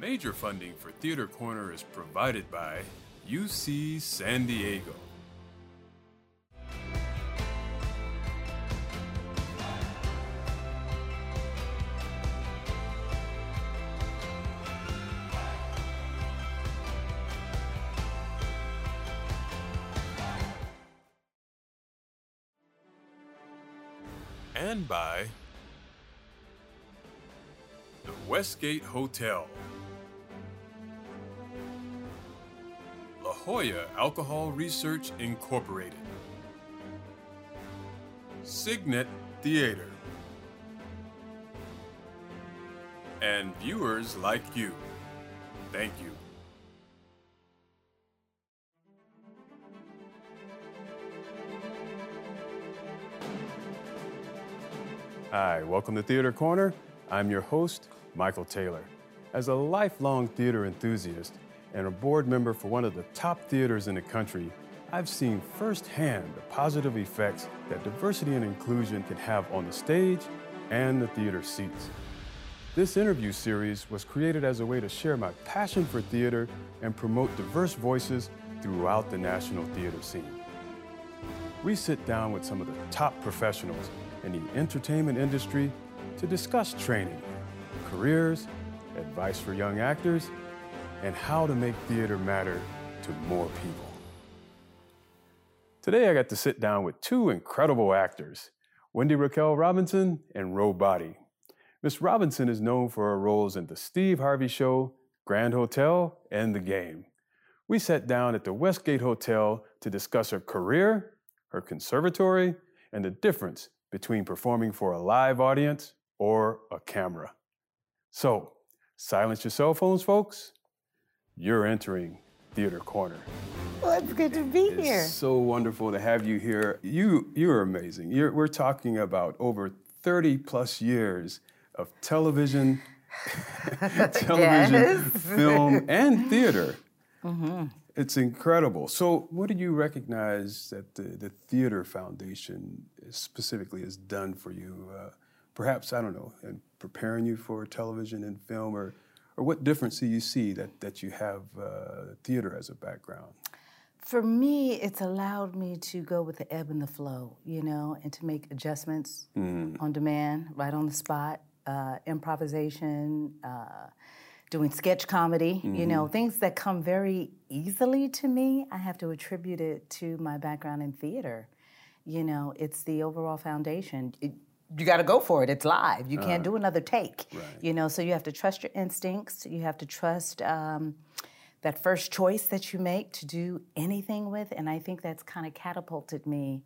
Major funding for Theater Corner is provided by UC San Diego. And by the Westgate Hotel. Jolla Alcohol Research Incorporated. Cygnet Theater. And viewers like you. Thank you. Hi, welcome to Theater Corner. I'm your host, Michael Taylor. As a lifelong theater enthusiast and a board member for one of the top theaters in the country, I've seen firsthand the positive effects that diversity and inclusion can have on the stage and the theater seats. This interview series was created as a way to share my passion for theater and promote diverse voices throughout the national theater scene. We sit down with some of the top professionals in the entertainment industry to discuss training, careers, advice for young actors, and how to make theater matter to more people. Today, I got to sit down with two incredible actors, Wendy Raquel Robinson and Ro Boddie. Miss Robinson is known for her roles in The Steve Harvey Show, Grand Hotel, and The Game. We sat down at the Westgate Hotel to discuss her career, her conservatory, and the difference between performing for a live audience or a camera. So, silence your cell phones, folks. You're entering Theater Corner. Well, it's good to be It's here. so wonderful to have you here. You you're amazing. You're, we're talking about over 30 plus years of television, television, film, and theater. Mm-hmm. It's incredible. So, what do you recognize that the, the Theater Foundation specifically has done for you? Uh, perhaps, I don't know, in preparing you for television and film, or, or what difference do you see that, that you have uh, theater as a background? For me, it's allowed me to go with the ebb and the flow, you know, and to make adjustments on demand, right on the spot, uh, improvisation, uh, doing sketch comedy, you know, things that come very easily to me. I have to attribute it to my background in theater. You know, it's the overall foundation. It, you got to go for it. It's live. You can't do another take. You know, so you have to trust your instincts. You have to trust um, that first choice that you make to do anything with. And I think that's kind of catapulted me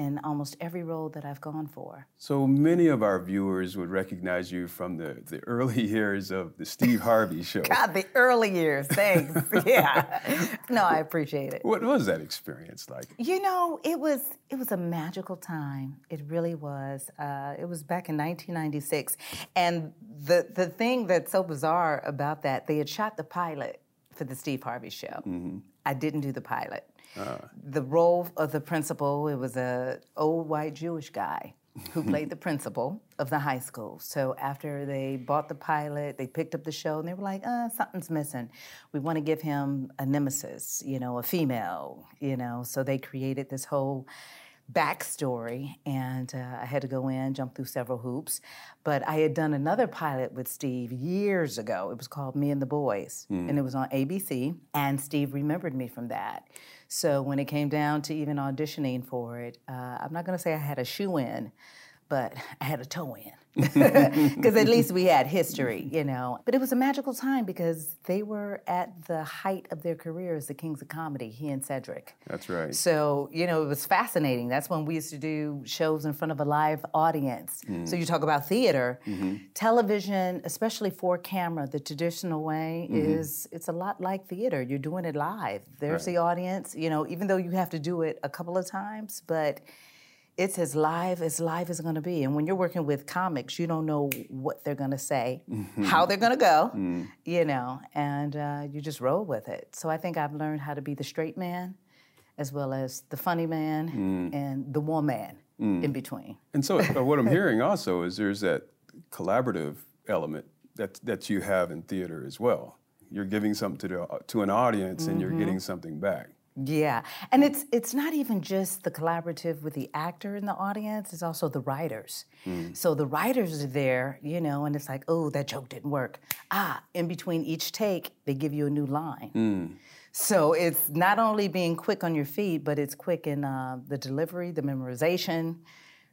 in almost every role that I've gone for. So many of our viewers would recognize you from the, the early years of the Steve Harvey Show. God, the early years. Thanks. yeah. No, I appreciate it. What was that experience like? You know, it was it was a magical time. It really was. Uh, it was back in 1996, and the the thing that's so bizarre about that, they had shot the pilot for the Steve Harvey Show. I didn't do the pilot. The role of the principal, it was a old white Jewish guy who played the principal of the high school. So after they bought the pilot, they picked up the show and they were like, uh, something's missing. We want to give him a nemesis, you know, a female, you know. So they created this whole backstory and uh, I had to go in, jump through several hoops. But I had done another pilot with Steve years ago. It was called Me and the Boys, and it was on ABC. And Steve remembered me from that. So when it came down to even auditioning for it, uh, I'm not going to say I had a shoe in, but I had a toe in. Because at least we had history, you know. But it was a magical time because they were at the height of their career as the kings of comedy, he and Cedric. That's right. So, you know, it was fascinating. That's when we used to do shows in front of a live audience. Mm-hmm. So you talk about theater. Mm-hmm. Television, especially for camera, the traditional way mm-hmm. is it's a lot like theater. You're doing it live. There's the audience, you know, even though you have to do it a couple of times, but it's as live as live is going to be. And when you're working with comics, you don't know what they're going to say, mm-hmm. how they're going to go, mm. you know, and uh, you just roll with it. So I think I've learned how to be the straight man, as well as the funny man mm. and the woman mm. in between. And so, uh, what I'm hearing also is there's that collaborative element that, that you have in theater as well. You're giving something to, the, to an audience and you're mm-hmm. getting something back. Yeah, and it's it's not even just the collaborative with the actor in the audience; it's also the writers. So the writers are there, you know, and it's like, oh, that joke didn't work. Ah, in between each take, they give you a new line. So it's not only being quick on your feet, but it's quick in uh, the delivery, the memorization,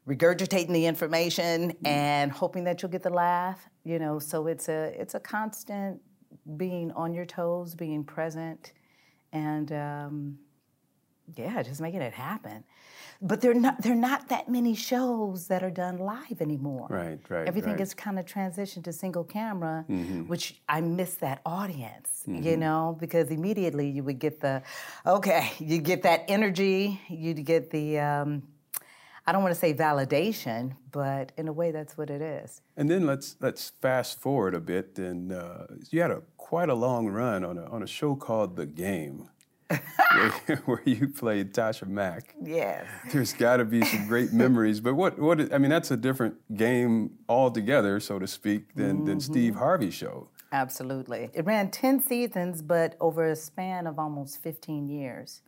regurgitating the information, and hoping that you'll get the laugh. You know, so it's a it's a constant being on your toes, being present, and um, yeah, just making it happen. But there are not there are not that many shows that are done live anymore. Right, right, Everything right. is kind of transitioned to single camera, which I miss that audience, you Mm-hmm. know, because immediately you would get the, okay, you get that energy, you'd get the, um, I don't want to say validation, but in a way that's what it is. And then let's let's fast forward a bit. And uh, you had a quite a long run on a on a show called The Game, where, where you played Tasha Mack. Yes. There's got to be some great memories. But what what I mean, that's a different game altogether, so to speak, than than Steve Harvey show. Absolutely. It ran 10 seasons, but over a span of almost 15 years.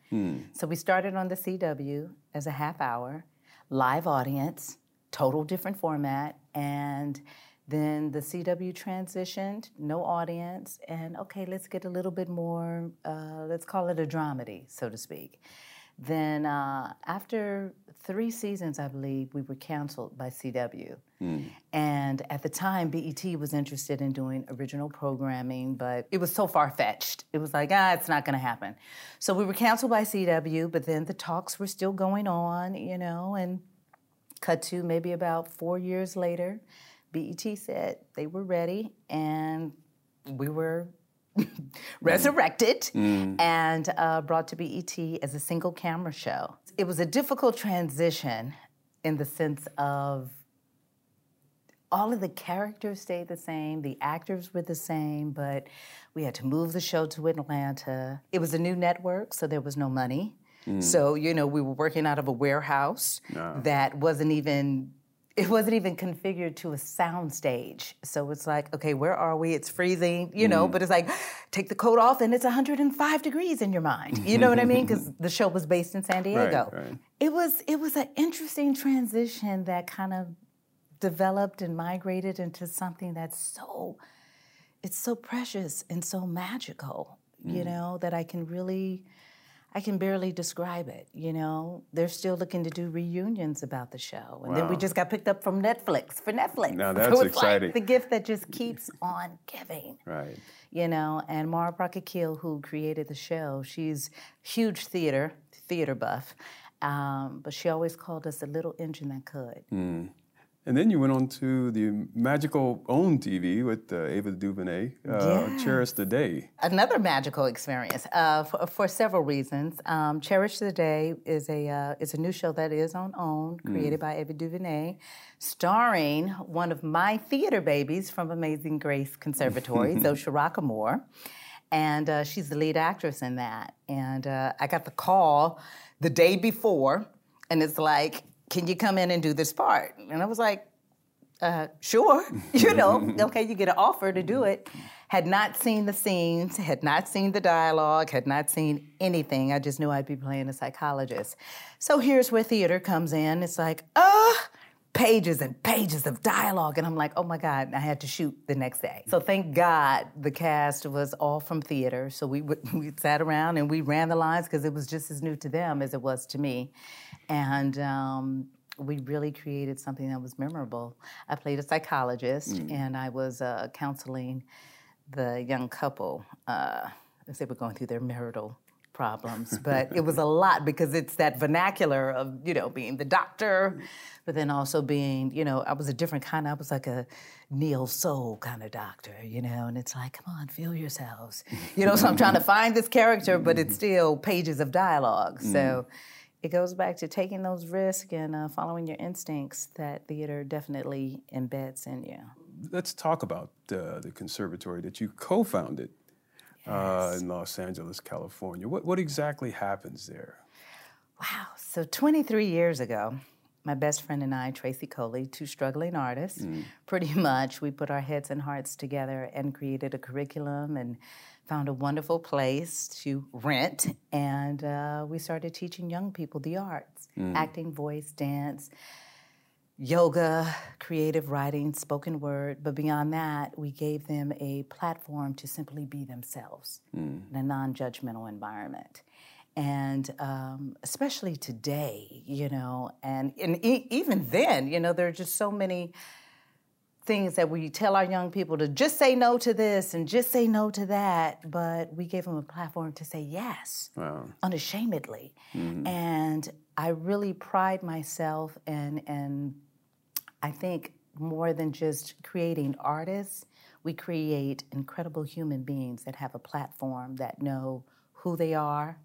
So we started on the CW as a half hour, live audience, total different format, and then the CW transitioned, no audience, and okay, let's get a little bit more, uh, let's call it a dramedy, so to speak. Then, uh, after three seasons, I believe, we were canceled by CW. And at the time, BET was interested in doing original programming, but it was so far fetched. It was like, ah, it's not going to happen. So we were canceled by CW, but then the talks were still going on, you know, and cut to maybe about four years later, BET said they were ready, and we were resurrected mm. Mm. and uh, brought to BET as a single camera show. It was a difficult transition in the sense of all of the characters stayed the same, the actors were the same, but we had to move the show to Atlanta. It was a new network, so there was no money. Mm. So, you know, we were working out of a warehouse that wasn't even it wasn't even configured to a sound stage. So it's like, okay, where are we? It's freezing, you know, mm-hmm. but it's like, take the coat off and it's 105 degrees in your mind. You know what I mean? Because the show was based in San Diego. right. It was it was an interesting transition that kind of developed and migrated into something that's so it's so precious and so magical, you mm. know, that I can really I can barely describe it, you know. They're still looking to do reunions about the show. And then we just got picked up from Netflix for Netflix. Now so that's it's exciting. Like the gift that just keeps on giving Right. you know and Mara Brock Akil, who created the show she's huge theater theater buff um, but she always called us a little engine that could And then you went on to the magical OWN TV with uh, Ava DuVernay, uh, Yeah. Cherish the Day. another magical experience uh, for, for several reasons. Um, Cherish the Day is a uh, is a new show that is on OWN, created by Ava DuVernay, starring one of my theater babies from Amazing Grace Conservatory, Xosha Roquemore, and uh, she's the lead actress in that. And uh, I got the call the day before, and it's like, "Can you come in and do this part?" And I was like, uh, sure, you know, okay, you get an offer to do it. Had not seen the scenes, had not seen the dialogue, had not seen anything. I just knew I'd be playing a psychologist. So here's where theater comes in. It's like, ah, pages and pages of dialogue. And I'm like, oh my God, I had to shoot the next day. So thank God the cast was all from theater. So we, would- we sat around and we ran the lines because it was just as new to them as it was to me. And um, we really created something that was memorable. I played a psychologist and I was uh, counseling the young couple uh, as they were going through their marital problems. But it was a lot because it's that vernacular of, you know, being the doctor, but then also being, you know, I was a different kind. I was like a neo soul kind of doctor, you know, and it's like, come on, feel yourselves. You know, so I'm trying to find this character, but it's still pages of dialogue. So it goes back to taking those risks and uh, following your instincts that theater definitely embeds in you. Let's talk about uh, the conservatory that you co founded uh, in Los Angeles, California. What, what exactly happens there? Wow. So 23 years ago, my best friend and I, Tracy Coley, two struggling artists, mm. pretty much, we put our heads and hearts together and created a curriculum and found a wonderful place to rent. And uh, we started teaching young people the arts mm. acting, voice, dance, yoga, creative writing, spoken word. But beyond that, we gave them a platform to simply be themselves mm. in a non judgmental environment and um, especially today, you know, and, and e- even then, you know, there are just so many things that we tell our young people to just say no to this and just say no to that, but we gave them a platform to say yes wow. unashamedly. Mm-hmm. And I really pride myself and and I think more than just creating artists, we create incredible human beings that have a platform that know who they are,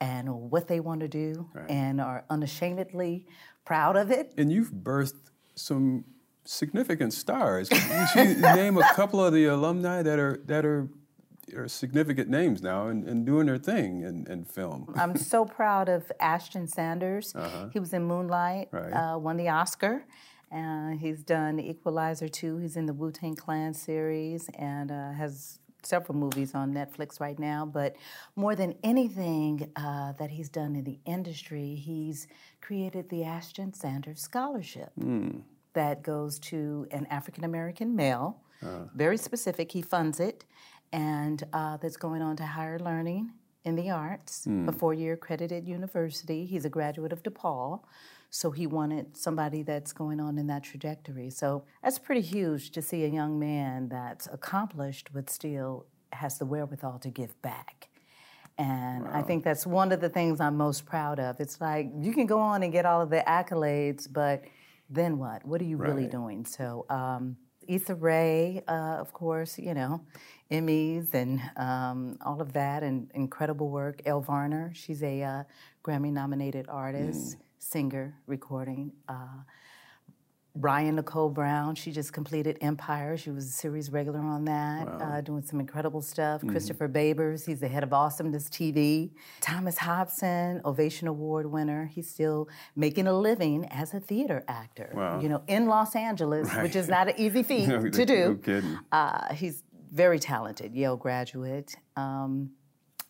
and what they want to do right. and are unashamedly proud of it. And you've birthed some significant stars. you name a couple of the alumni that are that are, are significant names now and, and doing their thing in, in, film. I'm so proud of Ashton Sanders. Uh-huh. He was in Moonlight, right. uh, won the Oscar. Uh, he's done Equalizer 2. He's in the Wu Tang Clan series and uh, has several movies on Netflix right now, but more than anything uh, that he's done in the industry, he's created the Ashton Sanders Scholarship mm. that goes to an African American male, uh. very specific. He funds it, and uh, that's going on to higher learning in the arts, mm. a four year accredited university. He's a graduate of DePaul. So he wanted somebody that's going on in that trajectory. So that's pretty huge to see a young man that's accomplished but still has the wherewithal to give back. And wow. I think that's one of the things I'm most proud of. It's like you can go on and get all of the accolades, but then what? What are you right. really doing? So, um, Issa Rae, uh, of course, you know, Emmys and um, all of that, and incredible work. Elle Varner, she's a uh, Grammy nominated artist. Mm singer recording. Uh, Rhyon Nicole Brown, she just completed Empire. She was a series regular on that, wow. uh, doing some incredible stuff. Mm-hmm. Christopher Babers, he's the head of Awesomeness TV. Thomas Hobson, Ovation Award winner. He's still making a living as a theater actor, wow. you know, in Los Angeles, right. which is not an easy feat no, to do. No kidding. Uh, he's very talented, Yale graduate. Um,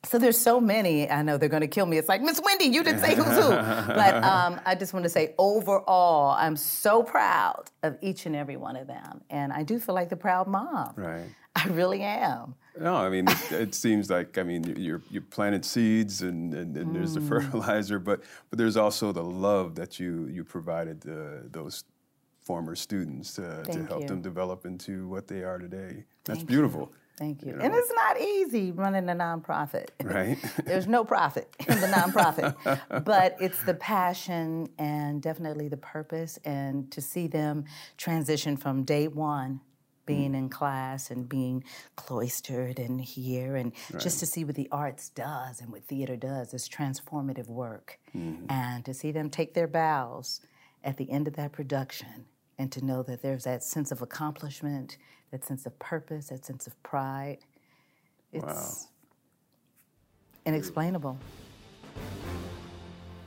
so there's so many. I know they're going to kill me. It's like Miss Wendy, you didn't say who's who. but um, I just want to say, overall, I'm so proud of each and every one of them, and I do feel like the proud mom. Right. I really am. No, I mean it, it seems like I mean you're you planted seeds and, and, and mm. there's the mm. fertilizer, but but there's also the love that you you provided uh, those former students uh, to help you. them develop into what they are today. That's Thank beautiful. You. Thank you. you know? And it's not easy running a nonprofit. Right. There's no profit in the nonprofit. but it's the passion and definitely the purpose and to see them transition from day one being mm. in class and being cloistered and here and right. just to see what the arts does and what theater does is transformative work. Mm-hmm. And to see them take their bows at the end of that production and to know that there's that sense of accomplishment that sense of purpose, that sense of pride. It's wow. inexplainable.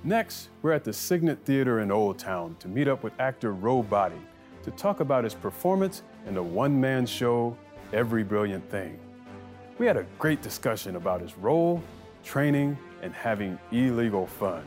Next, we're at the Cygnet Theater in Old Town to meet up with actor Ro Boddie to talk about his performance in the one man show, Every Brilliant Thing. We had a great discussion about his role, training, and having illegal fun.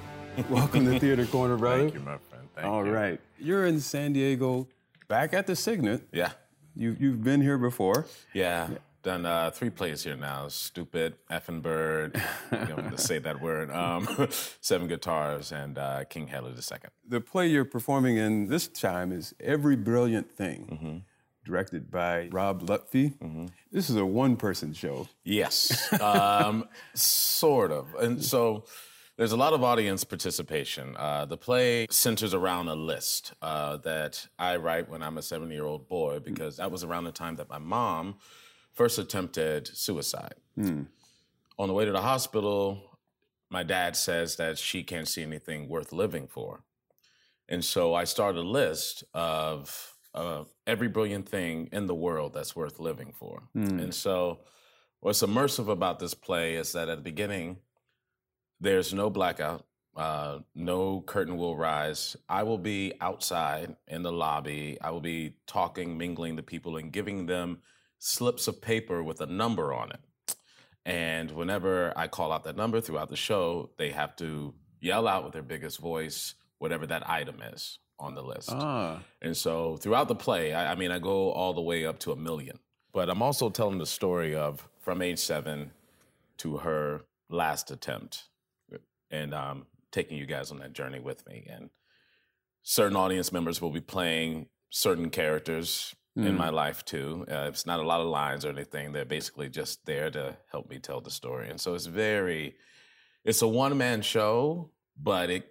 Welcome to Theater Corner, brother. Thank you, my friend. Thank All you. right. You're in San Diego, back at the Cygnet. Yeah. You you've been here before. Yeah. yeah. Done uh, three plays here now. Stupid, effing bird. I'm going to say that word. Um, seven guitars and uh, King Hedley II. The play you're performing in this time is Every Brilliant Thing. Mm-hmm directed by Rob Lutfy. Mm-hmm. This is a one person show. Yes, um, sort of. And so there's a lot of audience participation. Uh, the play centers around a list uh, that I write when I'm a seven year old boy because that was around the time that my mom first attempted suicide. Mm. On the way to the hospital, my dad says that she can't see anything worth living for. And so I started a list of uh, every brilliant thing in the world that's worth living for. Mm. And so what's immersive about this play is that at the beginning, there's no blackout. Uh, no curtain will rise. I will be outside in the lobby. I will be talking, mingling the people, and giving them slips of paper with a number on it. And whenever I call out that number throughout the show, they have to yell out with their biggest voice whatever that item is on the list. Ah. And so throughout the play, I, I mean, I go all the way up to a million. But I'm also telling the story of from age seven to her last attempt and um, taking you guys on that journey with me. And certain audience members will be playing certain characters in Mm. my life too. Uh, it's not a lot of lines or anything. They're basically just there to help me tell the story. And so it's very, it's a one man show, but it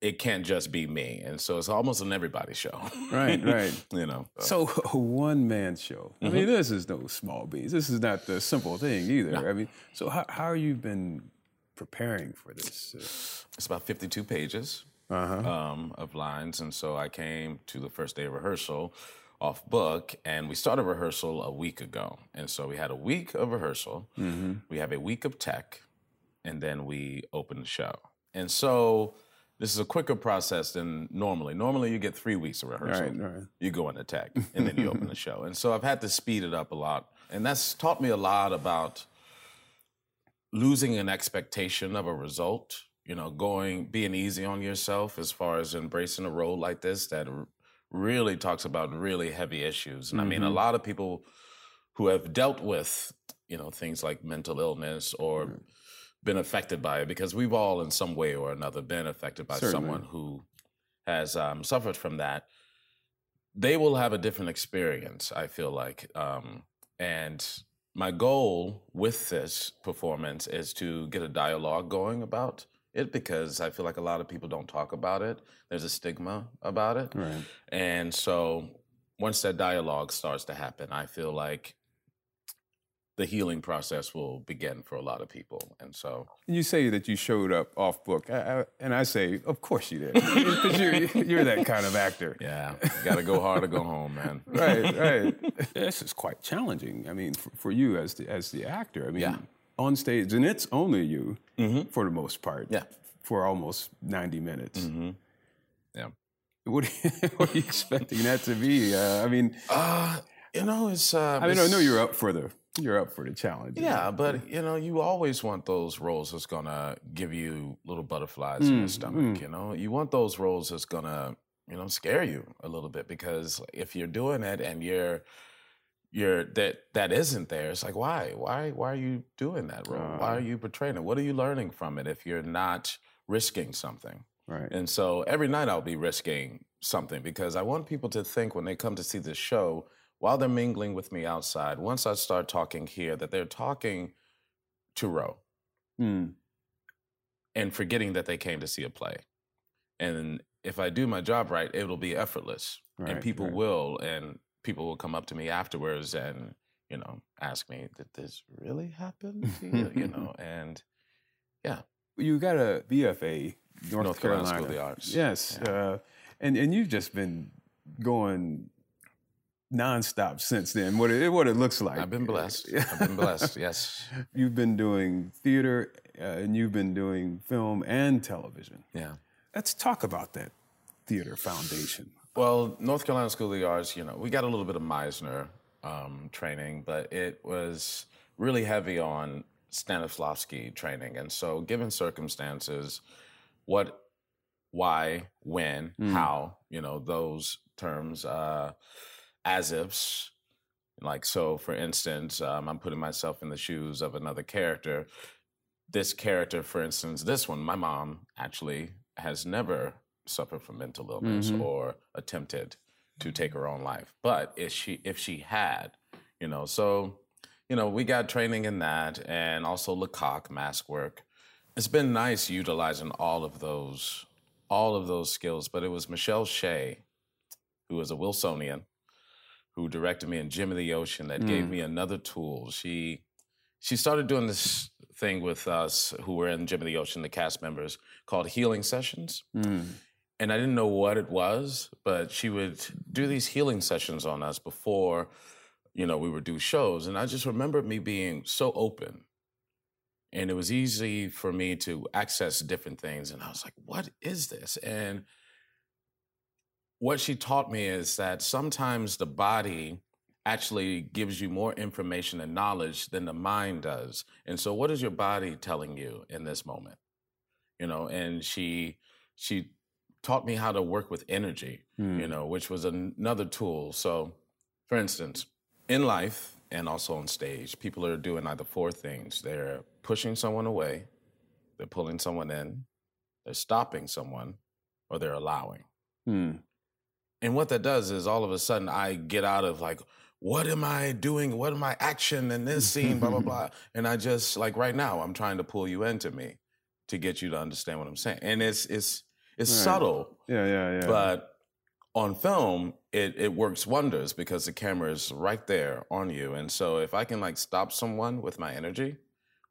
it can't just be me. And so it's almost an everybody show. Right, right. you know. So a one man show. I mean, this is no small beans. This is not the simple thing either. I mean, so how how are you been preparing for this? It's about 52 pages Uh-huh. um, of lines. And so I came to the first day of rehearsal off book, and we started rehearsal a week ago. And so we had a week of rehearsal, Mm-hmm. we have a week of tech, and then we open the show. And so this is a quicker process than normally. Normally, you get three weeks of rehearsal. Right, right. You go into tech, and then you open the show. And so I've had to speed it up a lot. And that's taught me a lot about losing an expectation of a result you know going being easy on yourself as far as embracing a role like this that really talks about really heavy issues. And i mean a lot of people who have dealt with you know things like mental illness or been affected by it because we've all in some way or another been affected by Certainly. someone who has um, suffered from that they will have a different experience i feel like um, and my goal with this performance is to get a dialogue going about it because I feel like a lot of people don't talk about it. There's a stigma about it. Right. And so once that dialogue starts to happen, I feel like the healing process will begin for a lot of people. And so You say that you showed up off book, I, I, and I say, of course you did, because you're, you're that kind of actor. yeah, got to go hard or go home, man. Right, right. this is quite challenging. I mean, for, for you as the as the actor. I mean, Yeah. on stage, and it's only you for the most part. Yeah. For almost ninety minutes. Yeah. What, are you, what are you expecting that to be? Uh, I mean, Uh, you know, it's. Uh, I mean, I know you're up for the you're up for the challenge. Yeah, but you know, you always want those roles that's gonna give you little butterflies in your mm, stomach. Mm. You know, you want those roles that's gonna, you know, scare you a little bit because if you're doing it and you're, you're that that isn't there, it's like why, why, why are you doing that role? why are uh. you portraying it? What are you learning from it if you're not risking something? Right. And so every night I'll be risking something because I want people to think when they come to see this show, while they're mingling with me outside, once I start talking here, that they're talking to Ro Mm. and forgetting that they came to see a play. And if I do my job right, it'll be effortless. Right, and people right. will, and people will come up to me afterwards and, you know, ask me, did this really happen to you? you know, and yeah. You got a BFA, North, North Carolina School of the Arts. Yes, uh, and and you've just been going nonstop since then. What it what it looks like. I've been blessed. I've been blessed, yes. You've been doing theater, uh, and you've been doing film and television. Yeah. Let's talk about that theater foundation. Well, North Carolina School of the Arts, you know, we got a little bit of Meisner um, training, but it was really heavy on Stanislavski training. And so, given circumstances, what, why, when, how, you know, those terms, uh, as ifs, like, so for instance, um, I'm putting myself in the shoes of another character. This character, for instance, this one, my mom actually has never suffered from mental illness or attempted to take her own life. But if she if she had, you know, so you know, we got training in that and also Lecoq mask work. It's been nice utilizing all of those all of those skills, but it was Michele Shay, who is a Wilsonian, who directed me in Gem of the Ocean that gave mm. me another tool. She she started doing this thing with us who were in Gem of the Ocean, the cast members, called healing sessions. Mm. And I didn't know what it was, but she would do these healing sessions on us before, you know, we would do shows. And I just remember me being so open, and it was easy for me to access different things. And I was like, what is this? And what she taught me is that sometimes the body actually gives you more information and knowledge than the mind does. And so what is your body telling you in this moment? You know, and she she taught me how to work with energy, mm. you know, which was another tool. So for instance, in life and also on stage, people are doing either four things. They're pushing someone away, they're pulling someone in, they're stopping someone, or they're allowing. Hmm. And what that does is all of a sudden I get out of like, what am I doing? What am I action in this scene? blah, blah, blah. And I just like right now, I'm trying to pull you into me to get you to understand what I'm saying. And it's it's it's right. subtle. Yeah, yeah, yeah. But on film, it, it works wonders because the camera is right there on you. And so if I can like stop someone with my energy,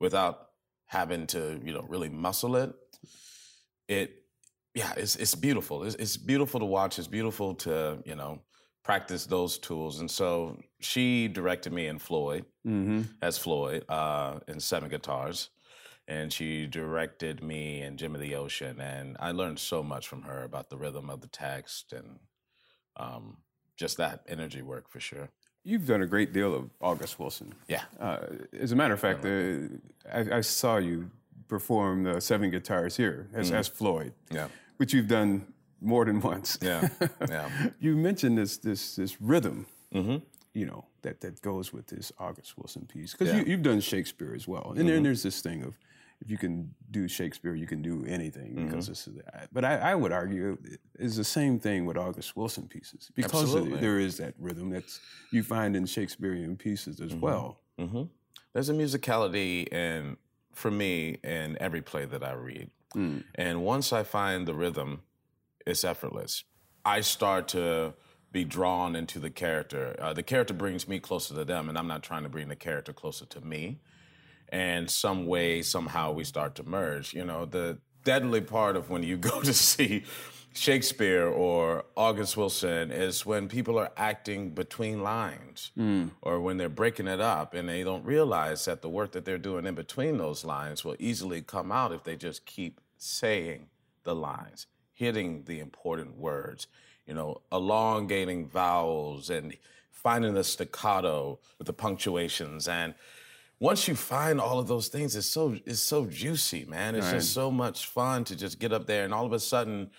without having to, you know, really muscle it. It, yeah, it's it's beautiful. It's, it's beautiful to watch. It's beautiful to, you know, practice those tools. And so she directed me in Floyd mm-hmm. as Floyd uh, in Seven Guitars. And she directed me in of the Ocean. And I learned so much from her about the rhythm of the text and um, just that energy work for sure. You've done a great deal of August Wilson. Yeah. Uh, as a matter of fact, uh, I, I, saw you perform the seven guitars here as, mm-hmm. as Floyd. Yeah. Which you've done more than once. Yeah. Yeah. you mentioned this this this rhythm. Mm-hmm. You know that that goes with this August Wilson piece because yeah. you, have done Shakespeare as well, and mm-hmm. then there's this thing of if you can do Shakespeare, you can do anything mm-hmm. because this is. But I, I, would argue it's the same thing with August Wilson pieces because there is that rhythm that you find in Shakespearean pieces as mm-hmm. well. Mm-hmm. There's a musicality and for me in every play that I read. Mm. And once I find the rhythm, it's effortless. I start to be drawn into the character. Uh, the character brings me closer to them, and I'm not trying to bring the character closer to me and some way somehow we start to merge you know the deadly part of when you go to see Shakespeare or August Wilson is when people are acting between lines mm. or when they're breaking it up and they don't realize that the work that they're doing in between those lines will easily come out if they just keep saying the lines, hitting the important words, you know, elongating vowels and finding the staccato with the punctuations and once you find all of those things, it's so it's so juicy, man. It's right. just so much fun to just get up there and all of a sudden,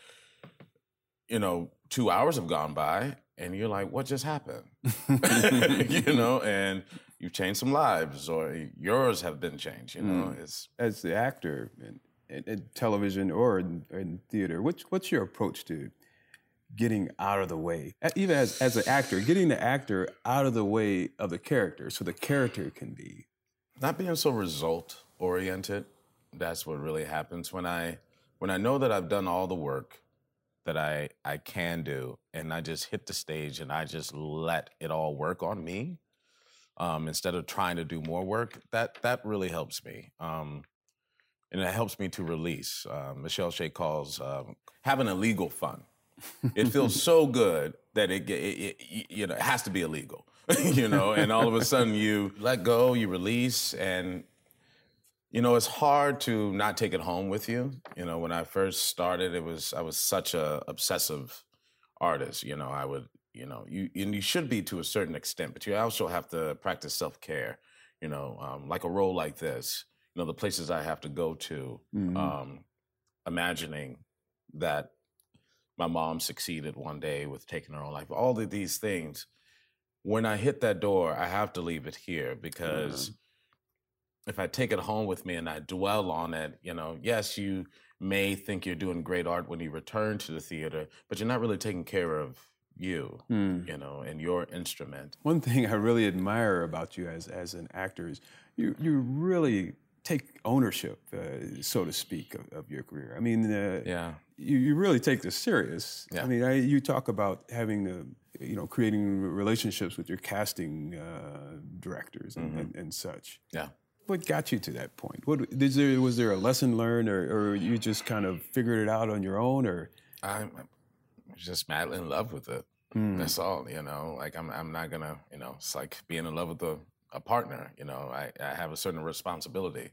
you know, two hours have gone by and you're like, what just happened? you know, and you've changed some lives or yours have been changed, you know. Mm. It's as the actor in, in, in television or in, in, theater, what's what's your approach to getting out of the way? Even as as an actor, getting the actor out of the way of the character so the character can be not being so result oriented that's what really happens when i when i know that i've done all the work that i i can do and i just hit the stage and i just let it all work on me um, instead of trying to do more work that that really helps me um, and it helps me to release uh, Michele Shay calls um, having a legal fun it feels so good that it, it, it, you know it has to be illegal you know, and all of a sudden you let go, you release, and you know, it's hard to not take it home with you. You know, when I first started, it was I was such a obsessive artist. You know, I would, you know, you and you should be to a certain extent, but you also have to practice self care. You know, um, like a role like this. You know, the places I have to go to, mm-hmm. um, imagining that my mom succeeded one day with taking her own life. All of these things when I hit that door, I have to leave it here because mm-hmm. if I take it home with me and I dwell on it, you know, yes, you may think you're doing great art when you return to the theater, but you're not really taking care of you, mm. you know, and your instrument. One thing I really admire about you as as an actor is you you really take ownership, uh, so to speak, of, of, your career. I mean, uh, yeah, you, you really take this serious. Yeah. I mean, I, you talk about having a you know, creating relationships with your casting uh, directors and, mm-hmm. and, and, such. Yeah. What got you to that point? What is there? Was there a lesson learned, or, or you just kind of figured it out on your own, or? I'm just madly in love with it. Mm. That's all. You know, like I'm. I'm not gonna. You know, it's like being in love with a, a partner. You know, I, I have a certain responsibility.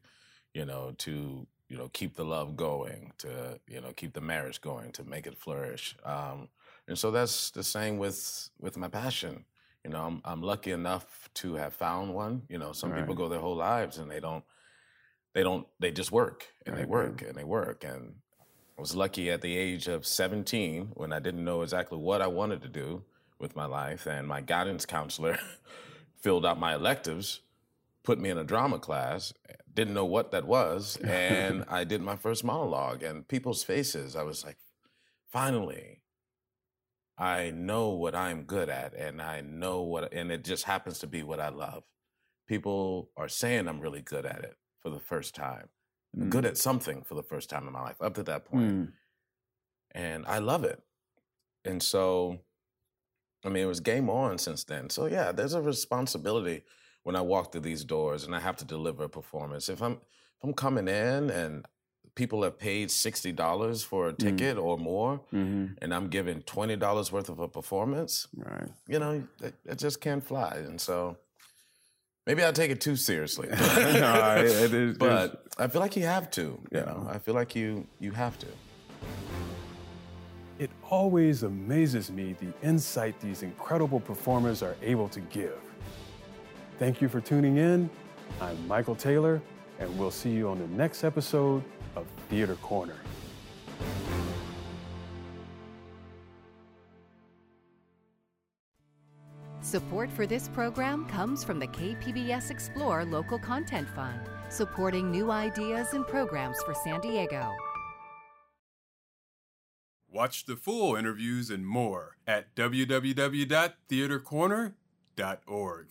you know, to you know keep the love going, to you know keep the marriage going, to make it flourish. Um, and so that's the same with with my passion. You know, I'm I'm lucky enough to have found one. You know, some Right. people go their whole lives and they don't they don't they just work and they work and they work and I was lucky at the age of 17 when I didn't know exactly what I wanted to do with my life and my guidance counselor filled out my electives put me in a drama class didn't know what that was and I did my first monologue and people's faces I was like finally I know what I'm good at and I know what and it just happens to be what I love. People are saying I'm really good at it for the first time. I'm good at something for the first time in my life up to that point. Mm. And I love it. And so I mean it was game on since then. So yeah, there's a responsibility when I walk through these doors and I have to deliver a performance. If I'm if I'm coming in and people have paid sixty dollars for a ticket or more, hmm and I'm giving twenty dollars worth of a performance, Right. you know, it, it just can't fly. And so maybe I take it too seriously. No, it- it is- but I feel like you have to. You Yeah. know, I feel like you you have to. It always amazes me the insight these incredible performers are able to give. Thank you for tuning in. I'm Michael Taylor, and we'll see you on the next episode of Theater Corner. Support for this program comes from the KPBS Explore Local Content Fund, supporting new ideas and programs for San Diego. Watch the full interviews and more at www.theatercorner.org.